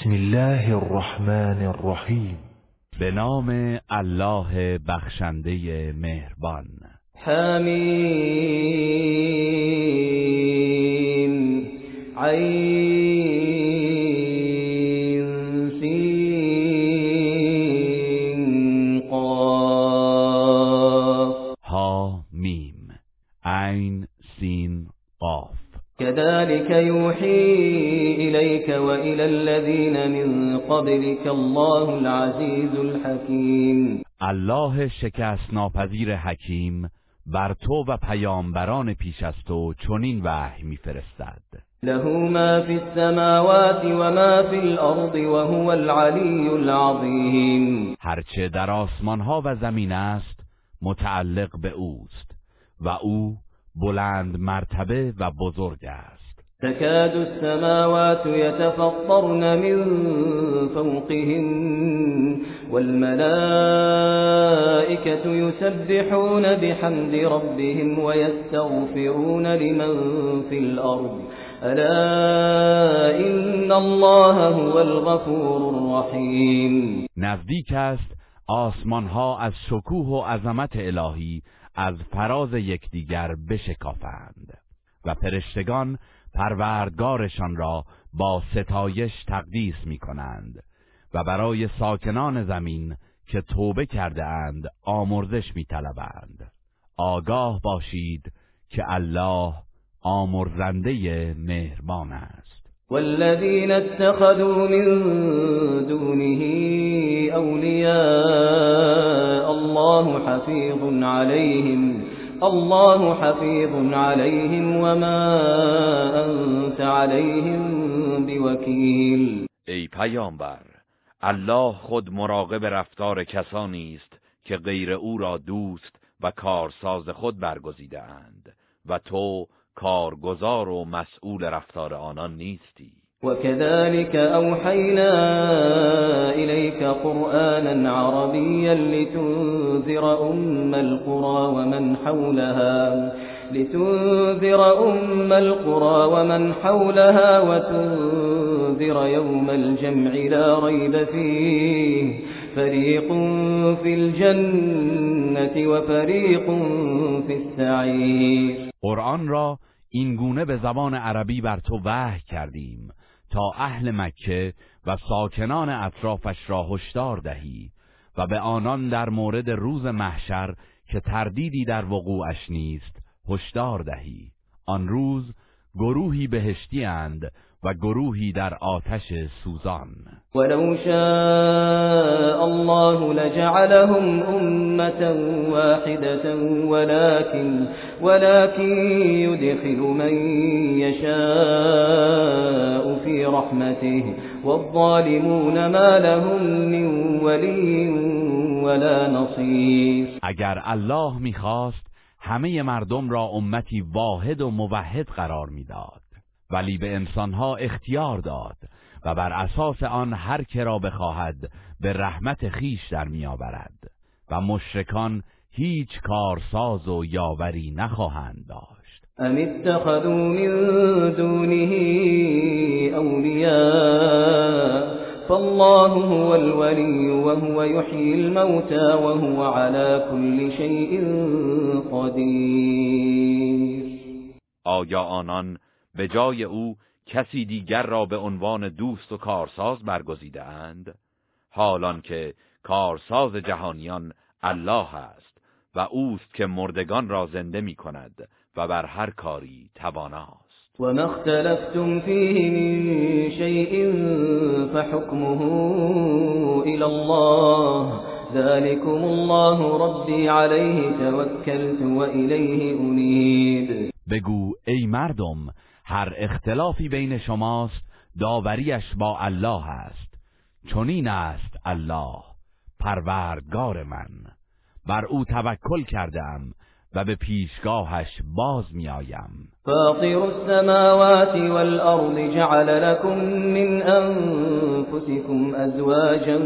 بسم الله الرحمن الرحیم. به نام الله بخشنده مهربان. حمیم. عین. كذلك يوحي إليك وإلى الذين من قبلك الله العزيز الحكيم. الله شکست ناپذیر حکیم بر تو و پیامبران پیش از تو چنین وحی میفرستد. له ما في السماوات وما في الأرض وهو العلي العظيم هرچه در آسمان ها و زمین است متعلق به اوست و او بلند مرتبه و بزرگ است. تكاد السماوات يتفطرن من فوقهن والملائكة يسبحون بحمد ربهم ويستغفرون لمن في الأرض. ألا إن الله هو الغفور الرحيم. نزدیک است آسمان ها از شکوه و عظمت الهی از فراز یکدیگر بشکافند و فرشتگان پروردگارشان را با ستایش تقدیس می کنند و برای ساکنان زمین که توبه کرده اند آمرزش می طلبند. آگاه باشید که الله آمرزنده مهربان است والذين اتخذوا من دونه أولياء الله حفيظ عليهم. الله حفيظ عليهم وما أنت عليهم بوكيل. ای پیامبر الله خود مراقب رفتار کسانی است که غیر او را دوست و کارساز خود برگزیده اند و تو کارگزار و مسئول رفتار آنان نیستی. وكذلك أوحينا إليك قرآنا عربيا لتنذر أم القرى ومن حولها لتنذر أم القرى ومن حولها وتنذر يوم الجمع لا ريب فيه. فريق في الجنة وفريق في السعير. قرآن را این گونه به زبان عربی بر تو وحی کردیم. تا اهل مکه و ساکنان اطرافش را هشدار دهی و به آنان در مورد روز محشر که تردیدی در وقوعش نیست هشدار دهی. آن روز گروهی بهشتی اند و گروهی در آتش سوزان. ولو شاء الله لجعلهم أمة واحدة ولكن ولكن يدخل من يشاء في رحمته. والظالمون ما لهم من ولي ولا نصير. اگر الله می‌خواست همه مردم را امتی واحد و موحد قرار می‌داد. ولی به انسانها اختیار داد و بر اساس آن هر که را بخواهد به رحمت خیش در میآورد و مشرکان هیچ کارساز و یاوری نخواهند داشت. ام اتخذوا من دونه اولیاء فالله هو الولي وهو يحيي الموتى وهو على كل شيء قدير آیا آنان به جای او کسی دیگر را به عنوان دوست و کارساز برگزیده اند حالان که کارساز جهانیان الله است و اوست که مردگان را زنده می کند و بر هر کاری تواناست. وما اختلفتم فيه من شيء فحكمه إلى الله. ذلكم الله ربي عليه توكلت وإليه أنيب بگو ای مردم هر اختلافی بین شماست داوریش با الله است. چنین است الله پروردگار من. بر او توکل کردم و به پیشگاهش باز میآیم فاطر السماوات والأرض جعل لكم من أنفسكم أزواجا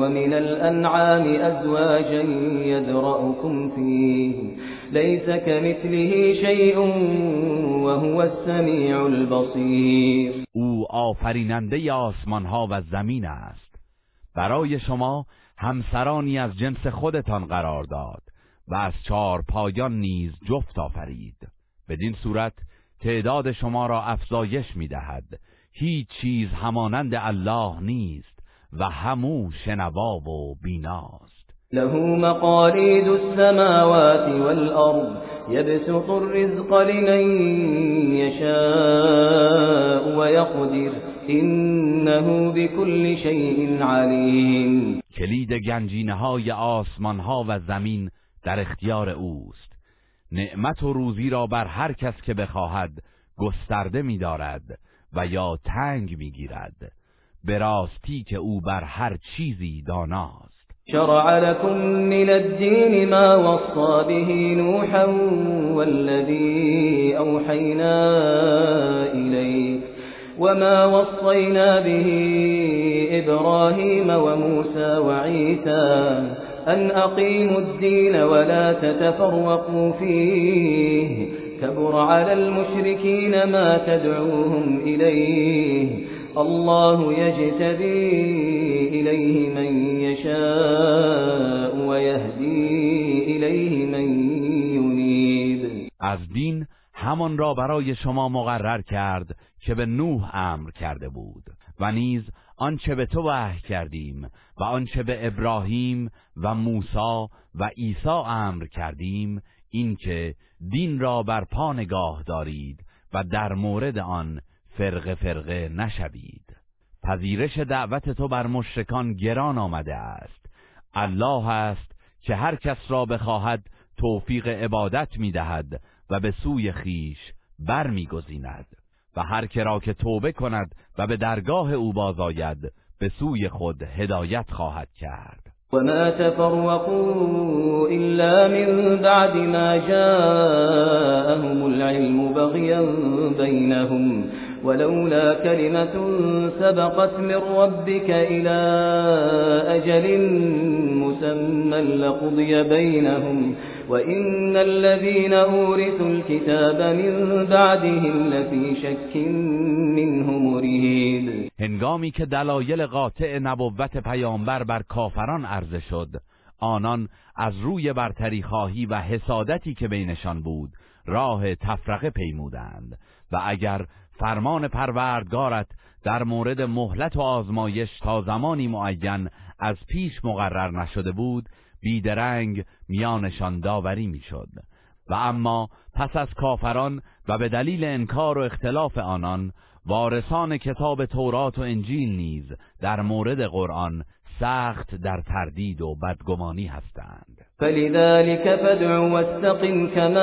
ومن الأنعام أزواجا يدرأكم فيه. ليس كمثله شيء وهو السميع البصير. او آفریننده آسمان ها و زمین است. برای شما همسرانی از جنس خودتان قرار داد و از چهار پایان نیز جفت آفرید. بدین صورت تعداد شما را افزایش می دهد هیچ چیز همانند الله نیست و همو شنوا و بیناست. له مقالید السماوات والارض يبسط الرزق لمن يشاء ويقدر انه بكل شيء علیم کلید گنجینه های آسمان ها و زمین در اختیار اوست. نعمت و روزی را بر هر کس که بخواهد گسترده می‌دارد و یا تنگ می‌گیرد. به راستی که او بر هر چیزی داناست. شرع لكم من الدين ما وصى به نوحا والذي أوحينا إليك وما وصينا به إبراهيم وموسى وعيسى أن أقيموا الدين ولا تتفرقوا فيه كبر على المشركين ما تدعوهم إليه الله يجتبي إليه من يشاء ويهدي إليه من ينيب. از دین همان را برای شما مقرر کرد که به نوح امر کرده بود و نیز آنچه به تو وحی کردیم و آنچه به ابراهیم و موسی و عیسی امر کردیم اینکه دین را بر پا نگاه دارید و در مورد آن فرق فرقه نشوید. پذیرش دعوت تو بر مشرکان گران آمده است. الله است که هر کس را بخواهد توفیق عبادت می‌دهد و به سوی خیش بر میگزیند و هر کرا که توبه کند و به درگاه او بازآید به سوی خود هدایت خواهد کرد. وما تفرقوا إلا من بعد ما جاءهم العلم بغيا بينهم ولولا كلمة سبقت من ربك إلى أجل مسمى لقضي بينهم وإن الذين أورثوا الكتاب من بعدهم لفي شك منه مريد هنگامی که دلایل قاطع نبوت پیامبر بر کافران عرضه شد آنان از روی برتری خواهی و حسادتی که بینشان بود راه تفرقه پیمودند. و اگر فرمان پروردگارت در مورد مهلت و آزمایش تا زمانی معین از پیش مقرر نشده بود بیدرنگ میانشان داوری می‌شد. و اما پس از کافران و به دلیل انکار و اختلاف آنان وارثان کتاب تورات و انجیل نیز در مورد قرآن سخت در تردید و بدگمانی هستند. فلذلك فادع واستقم كما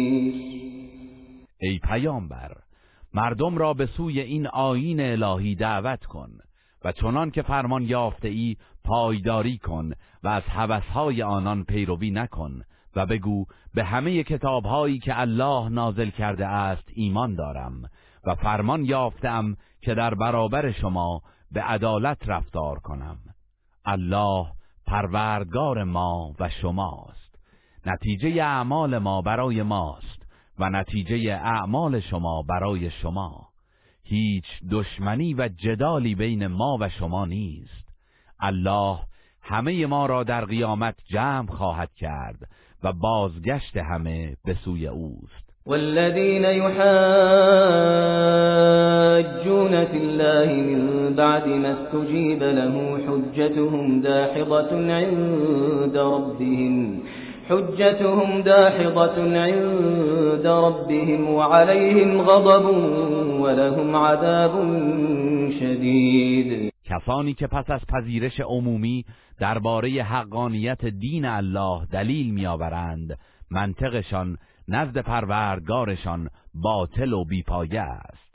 ای پیامبر مردم را به سوی این آیین الهی دعوت کن و چنان که فرمان یافته ای پایداری کن و از هوسهای آنان پیروی نکن و بگو به همه کتابهایی که الله نازل کرده است ایمان دارم و فرمان یافتم که در برابر شما به عدالت رفتار کنم. الله پروردگار ما و شماست. نتیجه اعمال ما برای ماست. و نتیجه اعمال شما برای شما. هیچ دشمنی و جدالی بین ما و شما نیست. الله همه ما را در قیامت جمع خواهد کرد و بازگشت همه به سوی اوست. والذين يحاجون في الله من بعد ما استجيب له حجتهم داحضة عند ربهم. حجتهم داحضة عند ربهم وعليهم غضب ولهم عذاب شدید کسانی که پس از پذیرش عمومی درباره حقانیت دین الله دلیل میآورند منطقشان نزد پروردگارشان باطل و بیپایه است.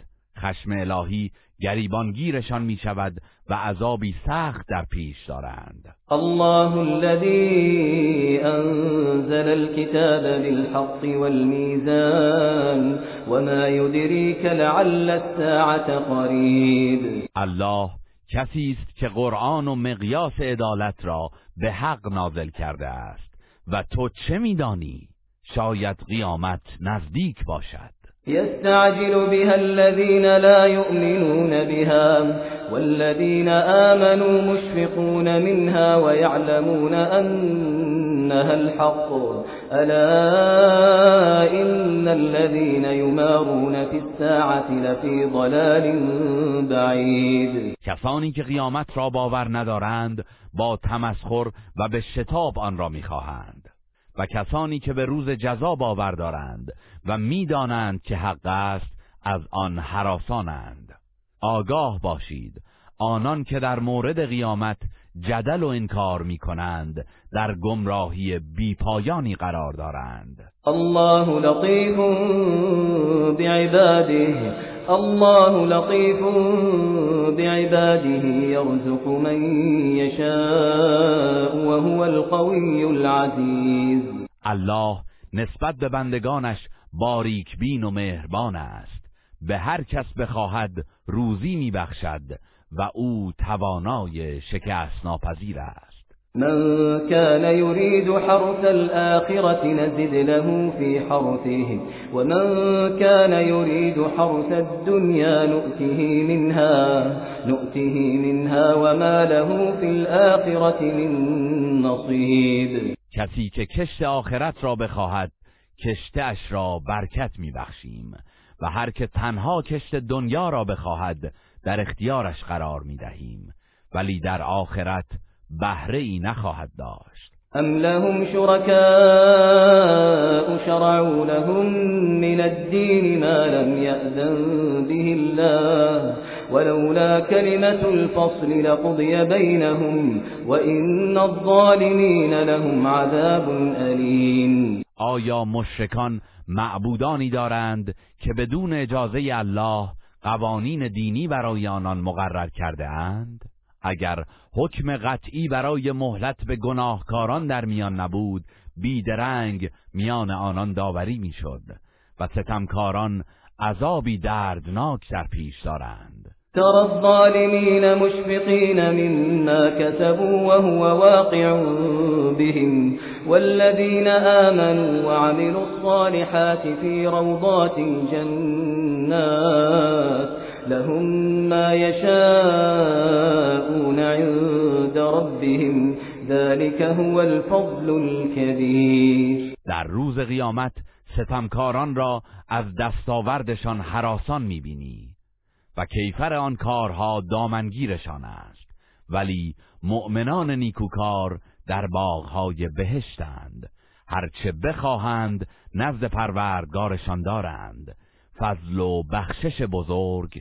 خشم الهی گریبانگیرشان می شود و عذابی سخت در پیش دارند. الله الذي انزل الكتاب بالحق والميزان وما يدريك لعل الساعة قريب الله کسی است که قرآن و مقیاس عدالت را به حق نازل کرده است و تو چه میدانی؟ شاید قیامت نزدیک باشد. يستعجل بها الذين لا يؤمنون بها والذين آمنوا مشفقون منها ويعلمون أنها الحق. ألا إن الذين يمارون في الساعة لفي ضلال بعید کسانی که قیامت را باور ندارند با تمسخر و به شتاب آن را می‌خواهند. و کسانی که به روز جزا باور دارند و می‌دانند که حق است از آن حراسانند. آگاه باشید. آنان که در مورد قیامت جدل و انکار می کنند در گمراهی بیپایانی قرار دارند. الله لطیف بعباده. الله لطیف بعباده یرزق من یشاء وهو القوی العزیز الله نسبت به بندگانش باریک بین و مهربان است. به هر کس بخواهد روزی میبخشد و او توانای شکست ناپذیر است. من كان يريد حرث الآخرة نزد له في حرثه ومن كان يريد حرث الدنيا نؤته منها نؤته منها وما له في الآخرة من نصيب. کسی که کشت آخرت را بخواهد کشتش را برکت میبخشیم و هر که تنها کشت دنیا را بخواهد در اختیارش قرار می‌دهیم. ولی در آخرت بهره ای نخواهد داشت ام لهم شركاء شرعوا لهم من الدين ما لم يأذن به الله ولولا كلمة الفصل لقضي بينهم وإن الظالمين لهم عذاب أليم آیا مشرکان معبودانی دارند که بدون اجازه الله قوانین دینی برای آنان مقرر کرده اند؟ اگر حکم قطعی برای مهلت به گناهکاران در میان نبود بیدرنگ میان آنان داوری می‌شد و ستمکاران عذابی دردناک در پیش دارند. ترى الظالمين مشفقين مما كسبوا وهو واقع بهم والذين آمنوا وعملوا الصالحات في روضات الجنات لهم ما يشاءون عند ربهم. ذلك هو الفضل الكبير. در روز قیامت ستمکاران را از دستاوردشان حراسان می‌بینی و کیفر آن کارها دامنگیرشان است. ولی مؤمنان نیکوکار در باغهای بهشتند. هرچه بخواهند نزد پروردگارشان دارند. فضل و بخشش بزرگ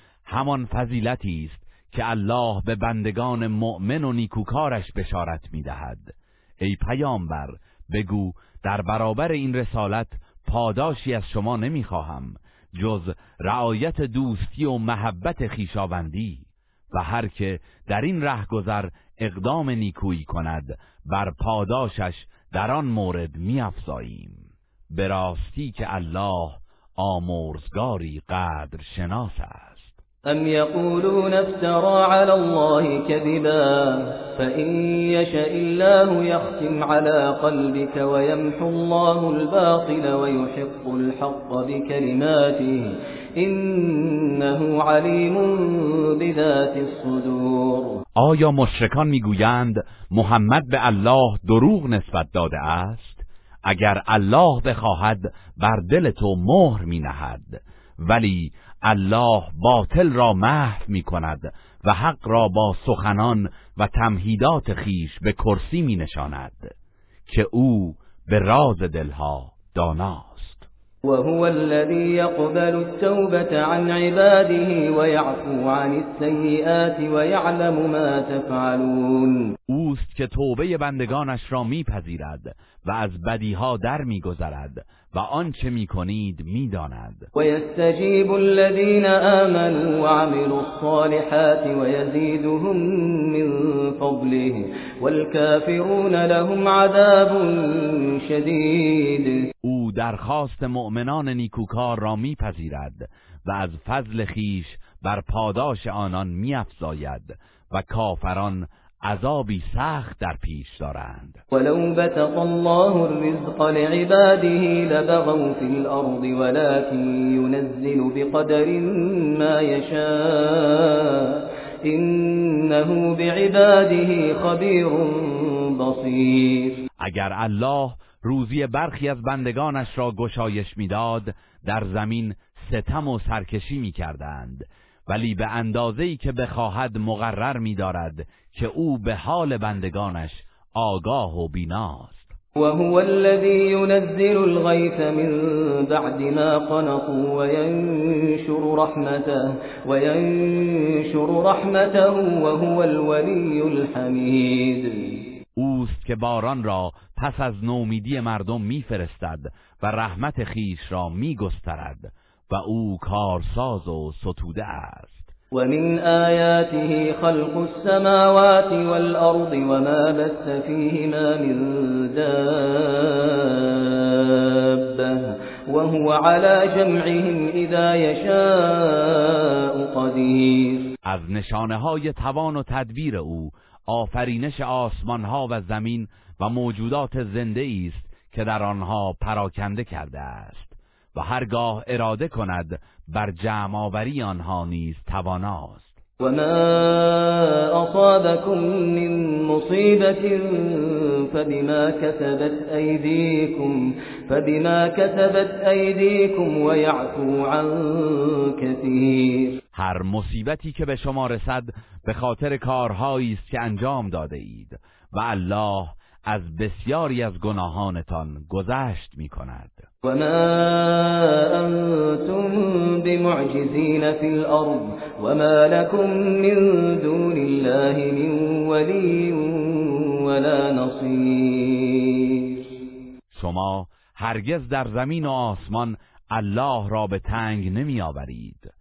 همان فضیلتی است که الله به بندگان مؤمن و نیکوکارش بشارت می‌دهد. ای پیامبر بگو در برابر این رسالت پاداشی از شما نمی‌خواهم جز رعایت دوستی و محبت خیشاوندی. و هر که در این رهگذر اقدام نیکویی کند بر پاداشش در آن مورد میافزاییم. به راستی که الله آمرزگاری قدر شناس است. أم يقولون افترى على الله كذبا فإن يشاء الله يختم على قلبك ويمحو الله الباطل ويحق الحق بكلماته إنه عليم بذات الصدور. آیا مشرکان می‌گویند محمد به الله دروغ نسبت داده است؟ اگر الله بخواهد بر دل تو مهر می نهد ولی الله باطل را محو می کند و حق را با سخنان و تمهیدات خیش به کرسی می نشاند که او به راز دلها داناست. وهو الذي يقبل التوبة عن عباده ويعفو عن السيئات ويعلم ما تفعلون. اوست که توبه بندگانش را میپذیرد و از بدیها در میگذرد و آنچه می‌کنید می‌داند. و یستجیب الذین آمنوا وعملوا الصالحات ويزيدهم من فضله والكافرون لهم عذاب شدید او درخواست مؤمنان نیکوکار را میپذیرد و از فضل خیش بر پاداش آنان میافزاید و کافران عذابی سخت در پیش دارند. ولو بسط الله الرزق لعباده لبغوا في الارض ولكن ينزل بقدر ما يشاء. انه بعباده خبیر بصیر اگر الله روزی برخی از بندگانش را گشایش می‌داد در زمین ستم و سرکشی می‌کردند. ولی به اندازه‌ای که بخواهد مقرر می‌دارد که او به حال بندگانش آگاه و بیناست. وهو الذي ينزل الغيث من بعد ما قنطوا وينشر رحمته وينشر رحمته وهو الولي الحمید. اوست که باران را پس از نومیدی مردم میفرستد و رحمت خیش را میگسترد. و او کارساز و ستوده است. ومن آياته خلق السماوات والأرض وما بث فيهما من دابة وهو على جمعهم إذا يشاء قدير. از نشانه های توان و تدبیر او آفرینش آسمان ها و زمین و موجودات زنده است که در آنها پراکنده کرده است. و هرگاه اراده کند بر جمع آوری آنها نیز تواناست. و ما اصابكم من مصیبت فبما كسبت ایدیکم فبما كسبت ایدیکم و یعفو عن کثیر. هر مصیبتی که به شما رسد به خاطر کارهایی است که انجام داده اید. و الله از بسیاری از گناهانتان گذشت می کند وما أنتم بمعجزين في الأرض وما لكم من دون الله من ولي ولا نصير. شما هرگز در زمین و آسمان الله را به تنگ نمی آورید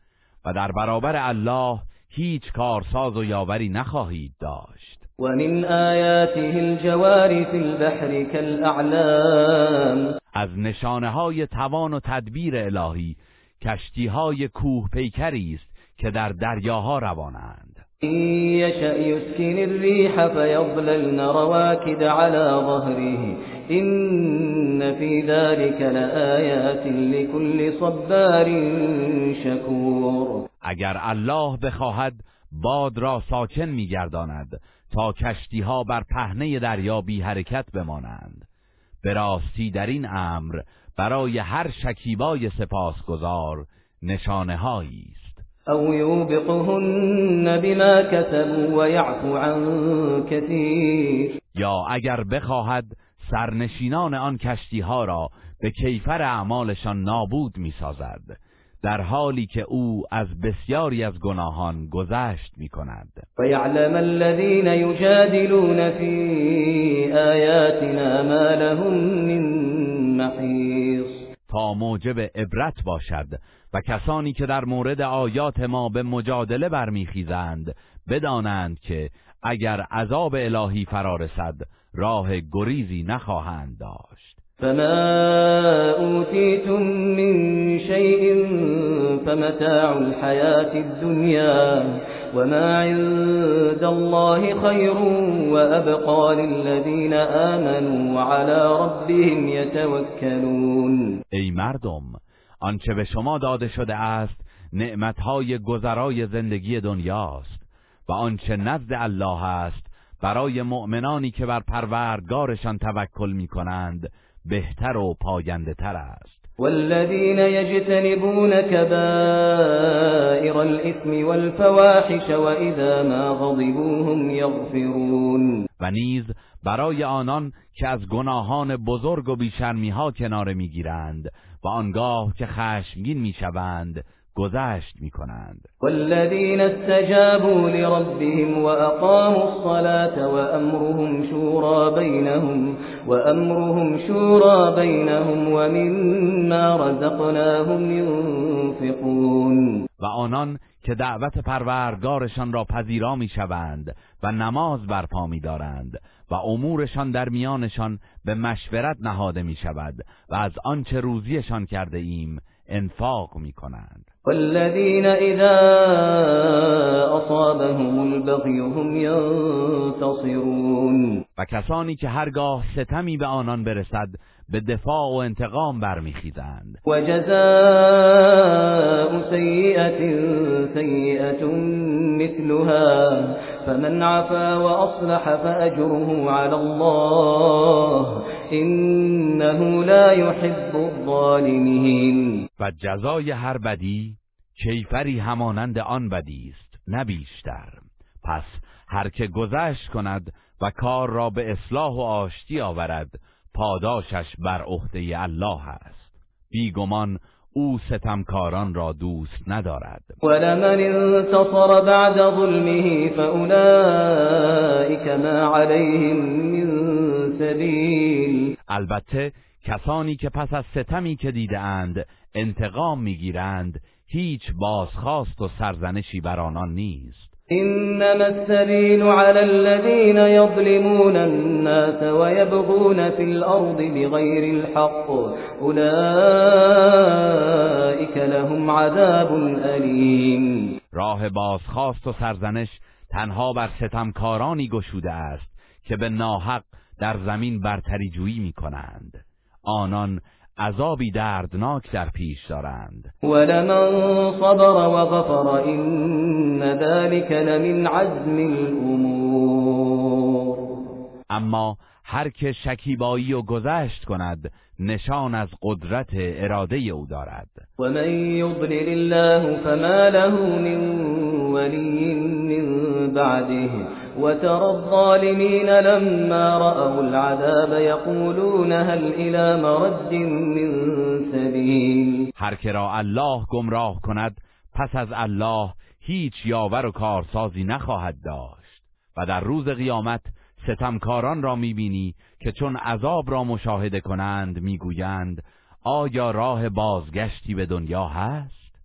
و در برابر الله هیچ کارساز و یاوری نخواهید داشت. ومن آياته الجوار في البحر كالأعلام. از نشانه های توان و تدبیر الهی کشتی های کوه پیکری است که در دریاها روانند. يشأ يسكن الريح فيظللن رواكد على ظهره. إن في ذلك لآيات لكل صبار شكور اگر الله بخواهد باد را ساکن میگرداند. تا کشتی ها بر پهنه دریا بی حرکت بمانند. به راستی در این امر برای هر شکیبای سپاسگزار نشانه هایی است. او یوبقهن بما كسبوا ويعفو عن كثير یا اگر بخواهد سرنشینان آن کشتی ها را به کیفر اعمالشان نابود می‌سازد. در حالی که او از بسیاری از گناهان گذشت می کند و یعلم الذین یجادلون فی آیاتنا ما لهم من محیص تا موجب عبرت باشد و کسانی که در مورد آیات ما به مجادله برمیخیزند بدانند که اگر عذاب الهی فرارسد راه گریزی نخواهند داشت. فما أوتيتم من شيء فمتاع الحياة الدنيا وما عند الله خير وأبقى للذين آمنوا وعلى ربهم يتوكلون ای مردم آنچه به شما داده شده است نعمتهای گذرای زندگی دنیاست و آنچه نزد الله است برای مؤمنانی که بر پروردگارشان توکل می کنند بهتر و پاینده تر است. والذين يجتنبون كبائر الإثم والفواحش وإذا ما غضبوا هم يغفرون و نیز برای آنان که از گناهان بزرگ و بیشرمی ها کناره می‌گیرند و آنگاه که خشمگین می‌شوند گذشت می‌کنند. والذین استجابوا لربهم واقاموا الصلاة وامرهم شورى بينهم وامرهم شورى بينهم ومما رزقناهم ينفقون. و آنان که دعوت پروردگارشان را پذیرا می‌شوند و نماز برپا میدارند و امورشان در میانشان به مشورت نهاده می شود و از آنچه روزیشان کرده ایم انفاق می کنند والذین إذا أصابهم البغی هم ینتصرون و کسانی که هرگاه ستمی به آنان برسد به دفاع و انتقام برمیخیزند. و جزاء سیئت سیئت مثلها فمن عفا واصلح فأجره على الله انه لا يحب الظالمین. و جزای هر بدی کیفری همانند آن بدی است نه بیشتر. پس هر که گذشت کند و کار را به اصلاح و آشتی آورد پاداشش بر عهده الله است. بیگمان او ستمکاران را دوست ندارد. ولمن انتصر بعد ظلمه فاولئک ما علیهم من سبیل. البته کسانی که پس از ستمی که دیدهاند انتقام می‌گیرند هیچ بازخواست و سرزنشی بر آنان نیست. انما السبيل على الذين يظلمون الناس ويبغون في الارض بغير الحق. اولئك لهم عذاب الیم. راه بازخواست و سرزنش تنها بر ستمکارانی گشوده است که به ناحق در زمین برتری جویی می کنند آنان عذابی دردناک در پیش دارند. ولمن صبر وغفر این ذلك لمن عزم الامور اما هر که شکیبایی و گذشت کند نشان از قدرت اراده او دارد. و من یضلل الله فما له من ولی من بعده. وترى الظالمين لما رأوا العذاب يقولون هل إلى مرد من سبيل. هر که الله گمراه کند پس از الله هیچ یاور و کارسازی نخواهد داشت. و در روز قیامت ستمکاران را می‌بینی که چون عذاب را مشاهده کنند می‌گویند آیا راه بازگشتی به دنیا هست؟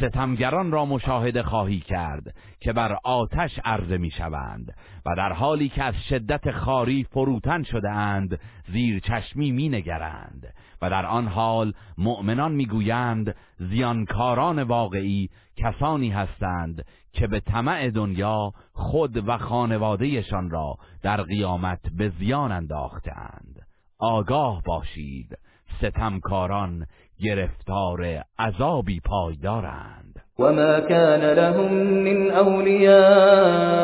ستمگران را مشاهده خواهی کرد که بر آتش عرضه می شوند و در حالی که از شدت خاری فروتن شده اند زیر چشمی می نگرند و در آن حال مؤمنان می گویند زیانکاران واقعی کسانی هستند که به طمع دنیا خود و خانوادهشان را در قیامت به زیان انداختند آگاه باشید ستمکاران گرفتار عذابی پایدارند. وما كان لهم من اولیاء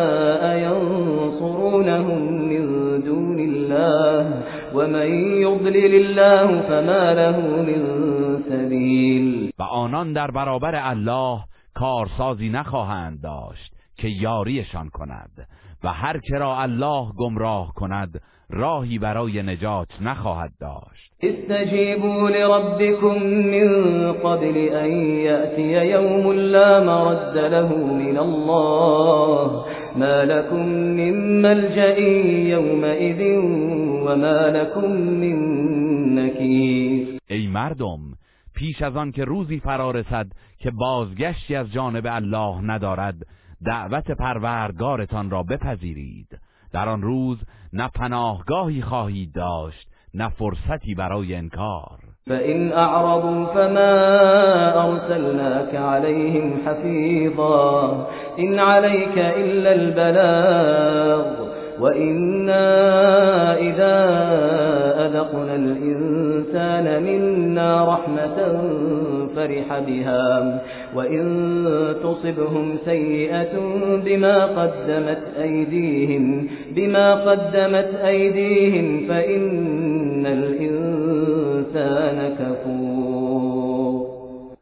ینصرونهم من دون الله ومن يضلل الله فما له من سبیل و آنان در برابر الله کارسازی نخواهند داشت که یاریشان کند و هر که را الله گمراه کند راهی برای نجات نخواهد داشت. استجیبوا لربكم من قبل ان یأتی یوم لا مرد له من الله. ما لكم من ملجأ یومئذ وما لكم من نکیر. ای مردم پیش از آن که روزی فرا رسد که بازگشتی از جانب الله ندارد دعوت پروردگارتان را بپذیرید. در آن روز نه پناهگاهی خواهید داشت نه فرصتی برای انکار. فإن أعرضوا فما أرسلناك عليهم حفيظا إن عليك إلا البلاغ وإنا إذا أذقنا الإنسان منا رحمة فرح بها. وإن تصبهم سيئة بما قدمت أيديهم بما قدمت أيديهم فإن الإنسان كفور.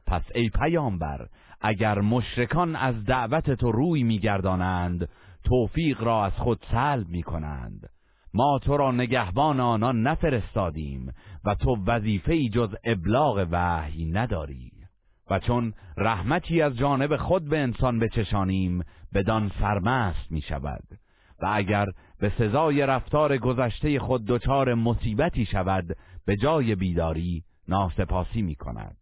پس ای پیامبر اگر مشرکان از دعوت تو روی میگردانند توفیق را از خود سلب می کنند ما تو را نگهبان آنان نفرستادیم و تو وظیفه جز ابلاغ وحی نداری. و چون رحمتی از جانب خود به انسان بچشانیم بدان سرمست می شود و اگر به سزای رفتار گذشته خود دچار مصیبتی شود به جای بیداری ناسپاسی می کند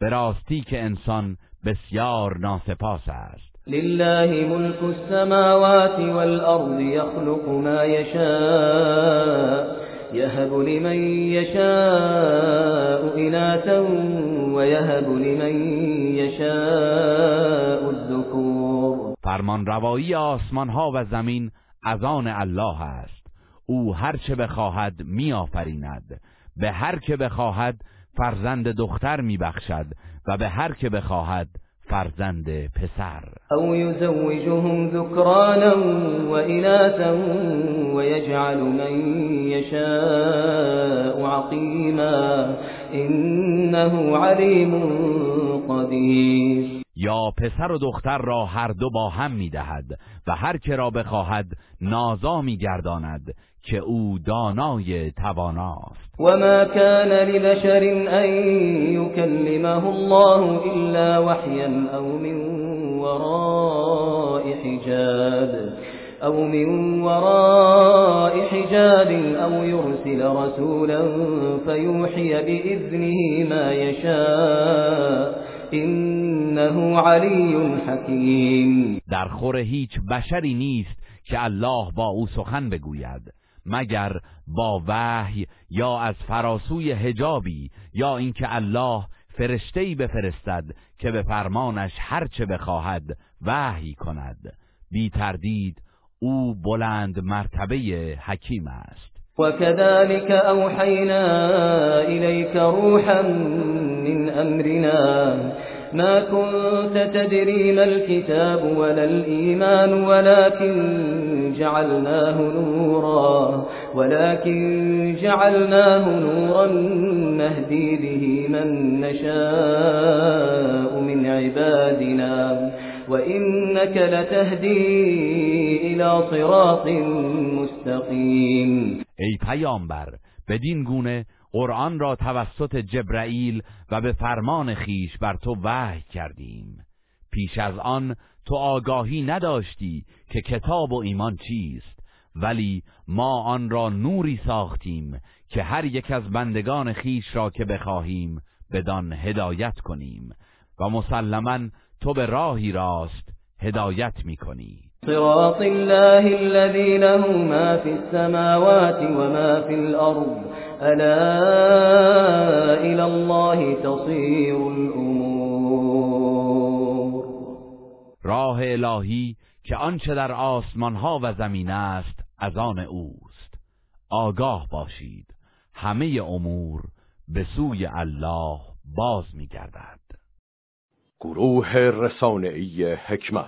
به راستی که انسان بسیار ناسپاس است. لله ملك السماوات والأرض يخلق ما يشاء يهب لمن يشاء إناثا ويهب لمن يشاء الذكور. فرمان روایی آسمان ها و زمین از آن الله است. او هر چه بخواهد میآفریند. به هر که بخواهد فرزند دختر میبخشد و به هر که بخواهد فرزند پسر. او یزوجهم ذکرانا و اناثا و یجعل من یشاء عقیما انه علیم قدیر یا پسر و دختر را هر دو با هم می‌دهد و هر که را بخواهد نازا میگرداند. که او دانای تواناست. و ما کان لبشر ان یکلمه الله الا وحیا او من وراء حجاب او من وراء حجاب او يرسل رسولا فيوحي بإذنه ما يشاء انه علی حکیم در خور هیچ بشری نیست که الله با او سخن بگوید. مگر با وحی یا از فراسوی هجابی یا اینکه الله فرشته‌ای بفرستد که به فرمانش هر چه بخواهد وحی کند. بی تردید او بلند مرتبه حکیم است. وكذلك أوحينا إليك روحا من أمرنا ما كنت تدري ما الكتاب ولا الإيمان ولكن جعلناه نورا ولكن جعلناه نورا نهدي به من نشاء من عبادنا. وإنك لتهدي إلى صراط مستقيم. ای پیامبر بدین گونه قرآن را توسط جبرائیل و به فرمان خیش بر تو وحی کردیم. پیش از آن تو آگاهی نداشتی که کتاب و ایمان چیست. ولی ما آن را نوری ساختیم که هر یک از بندگان خیش را که بخواهیم بدان هدایت کنیم و مسلما تو به راهی راست هدایت می‌کنی. صراط الله الذي له ما في السماوات وما في الأرض. ألا إلى الله تصير الأمور. راه الهی که آنچه در آسمان ها و زمین است از آن اوست. آگاه باشید همه امور به سوی الله باز میگردد. گروه رسانه‌ای حکمت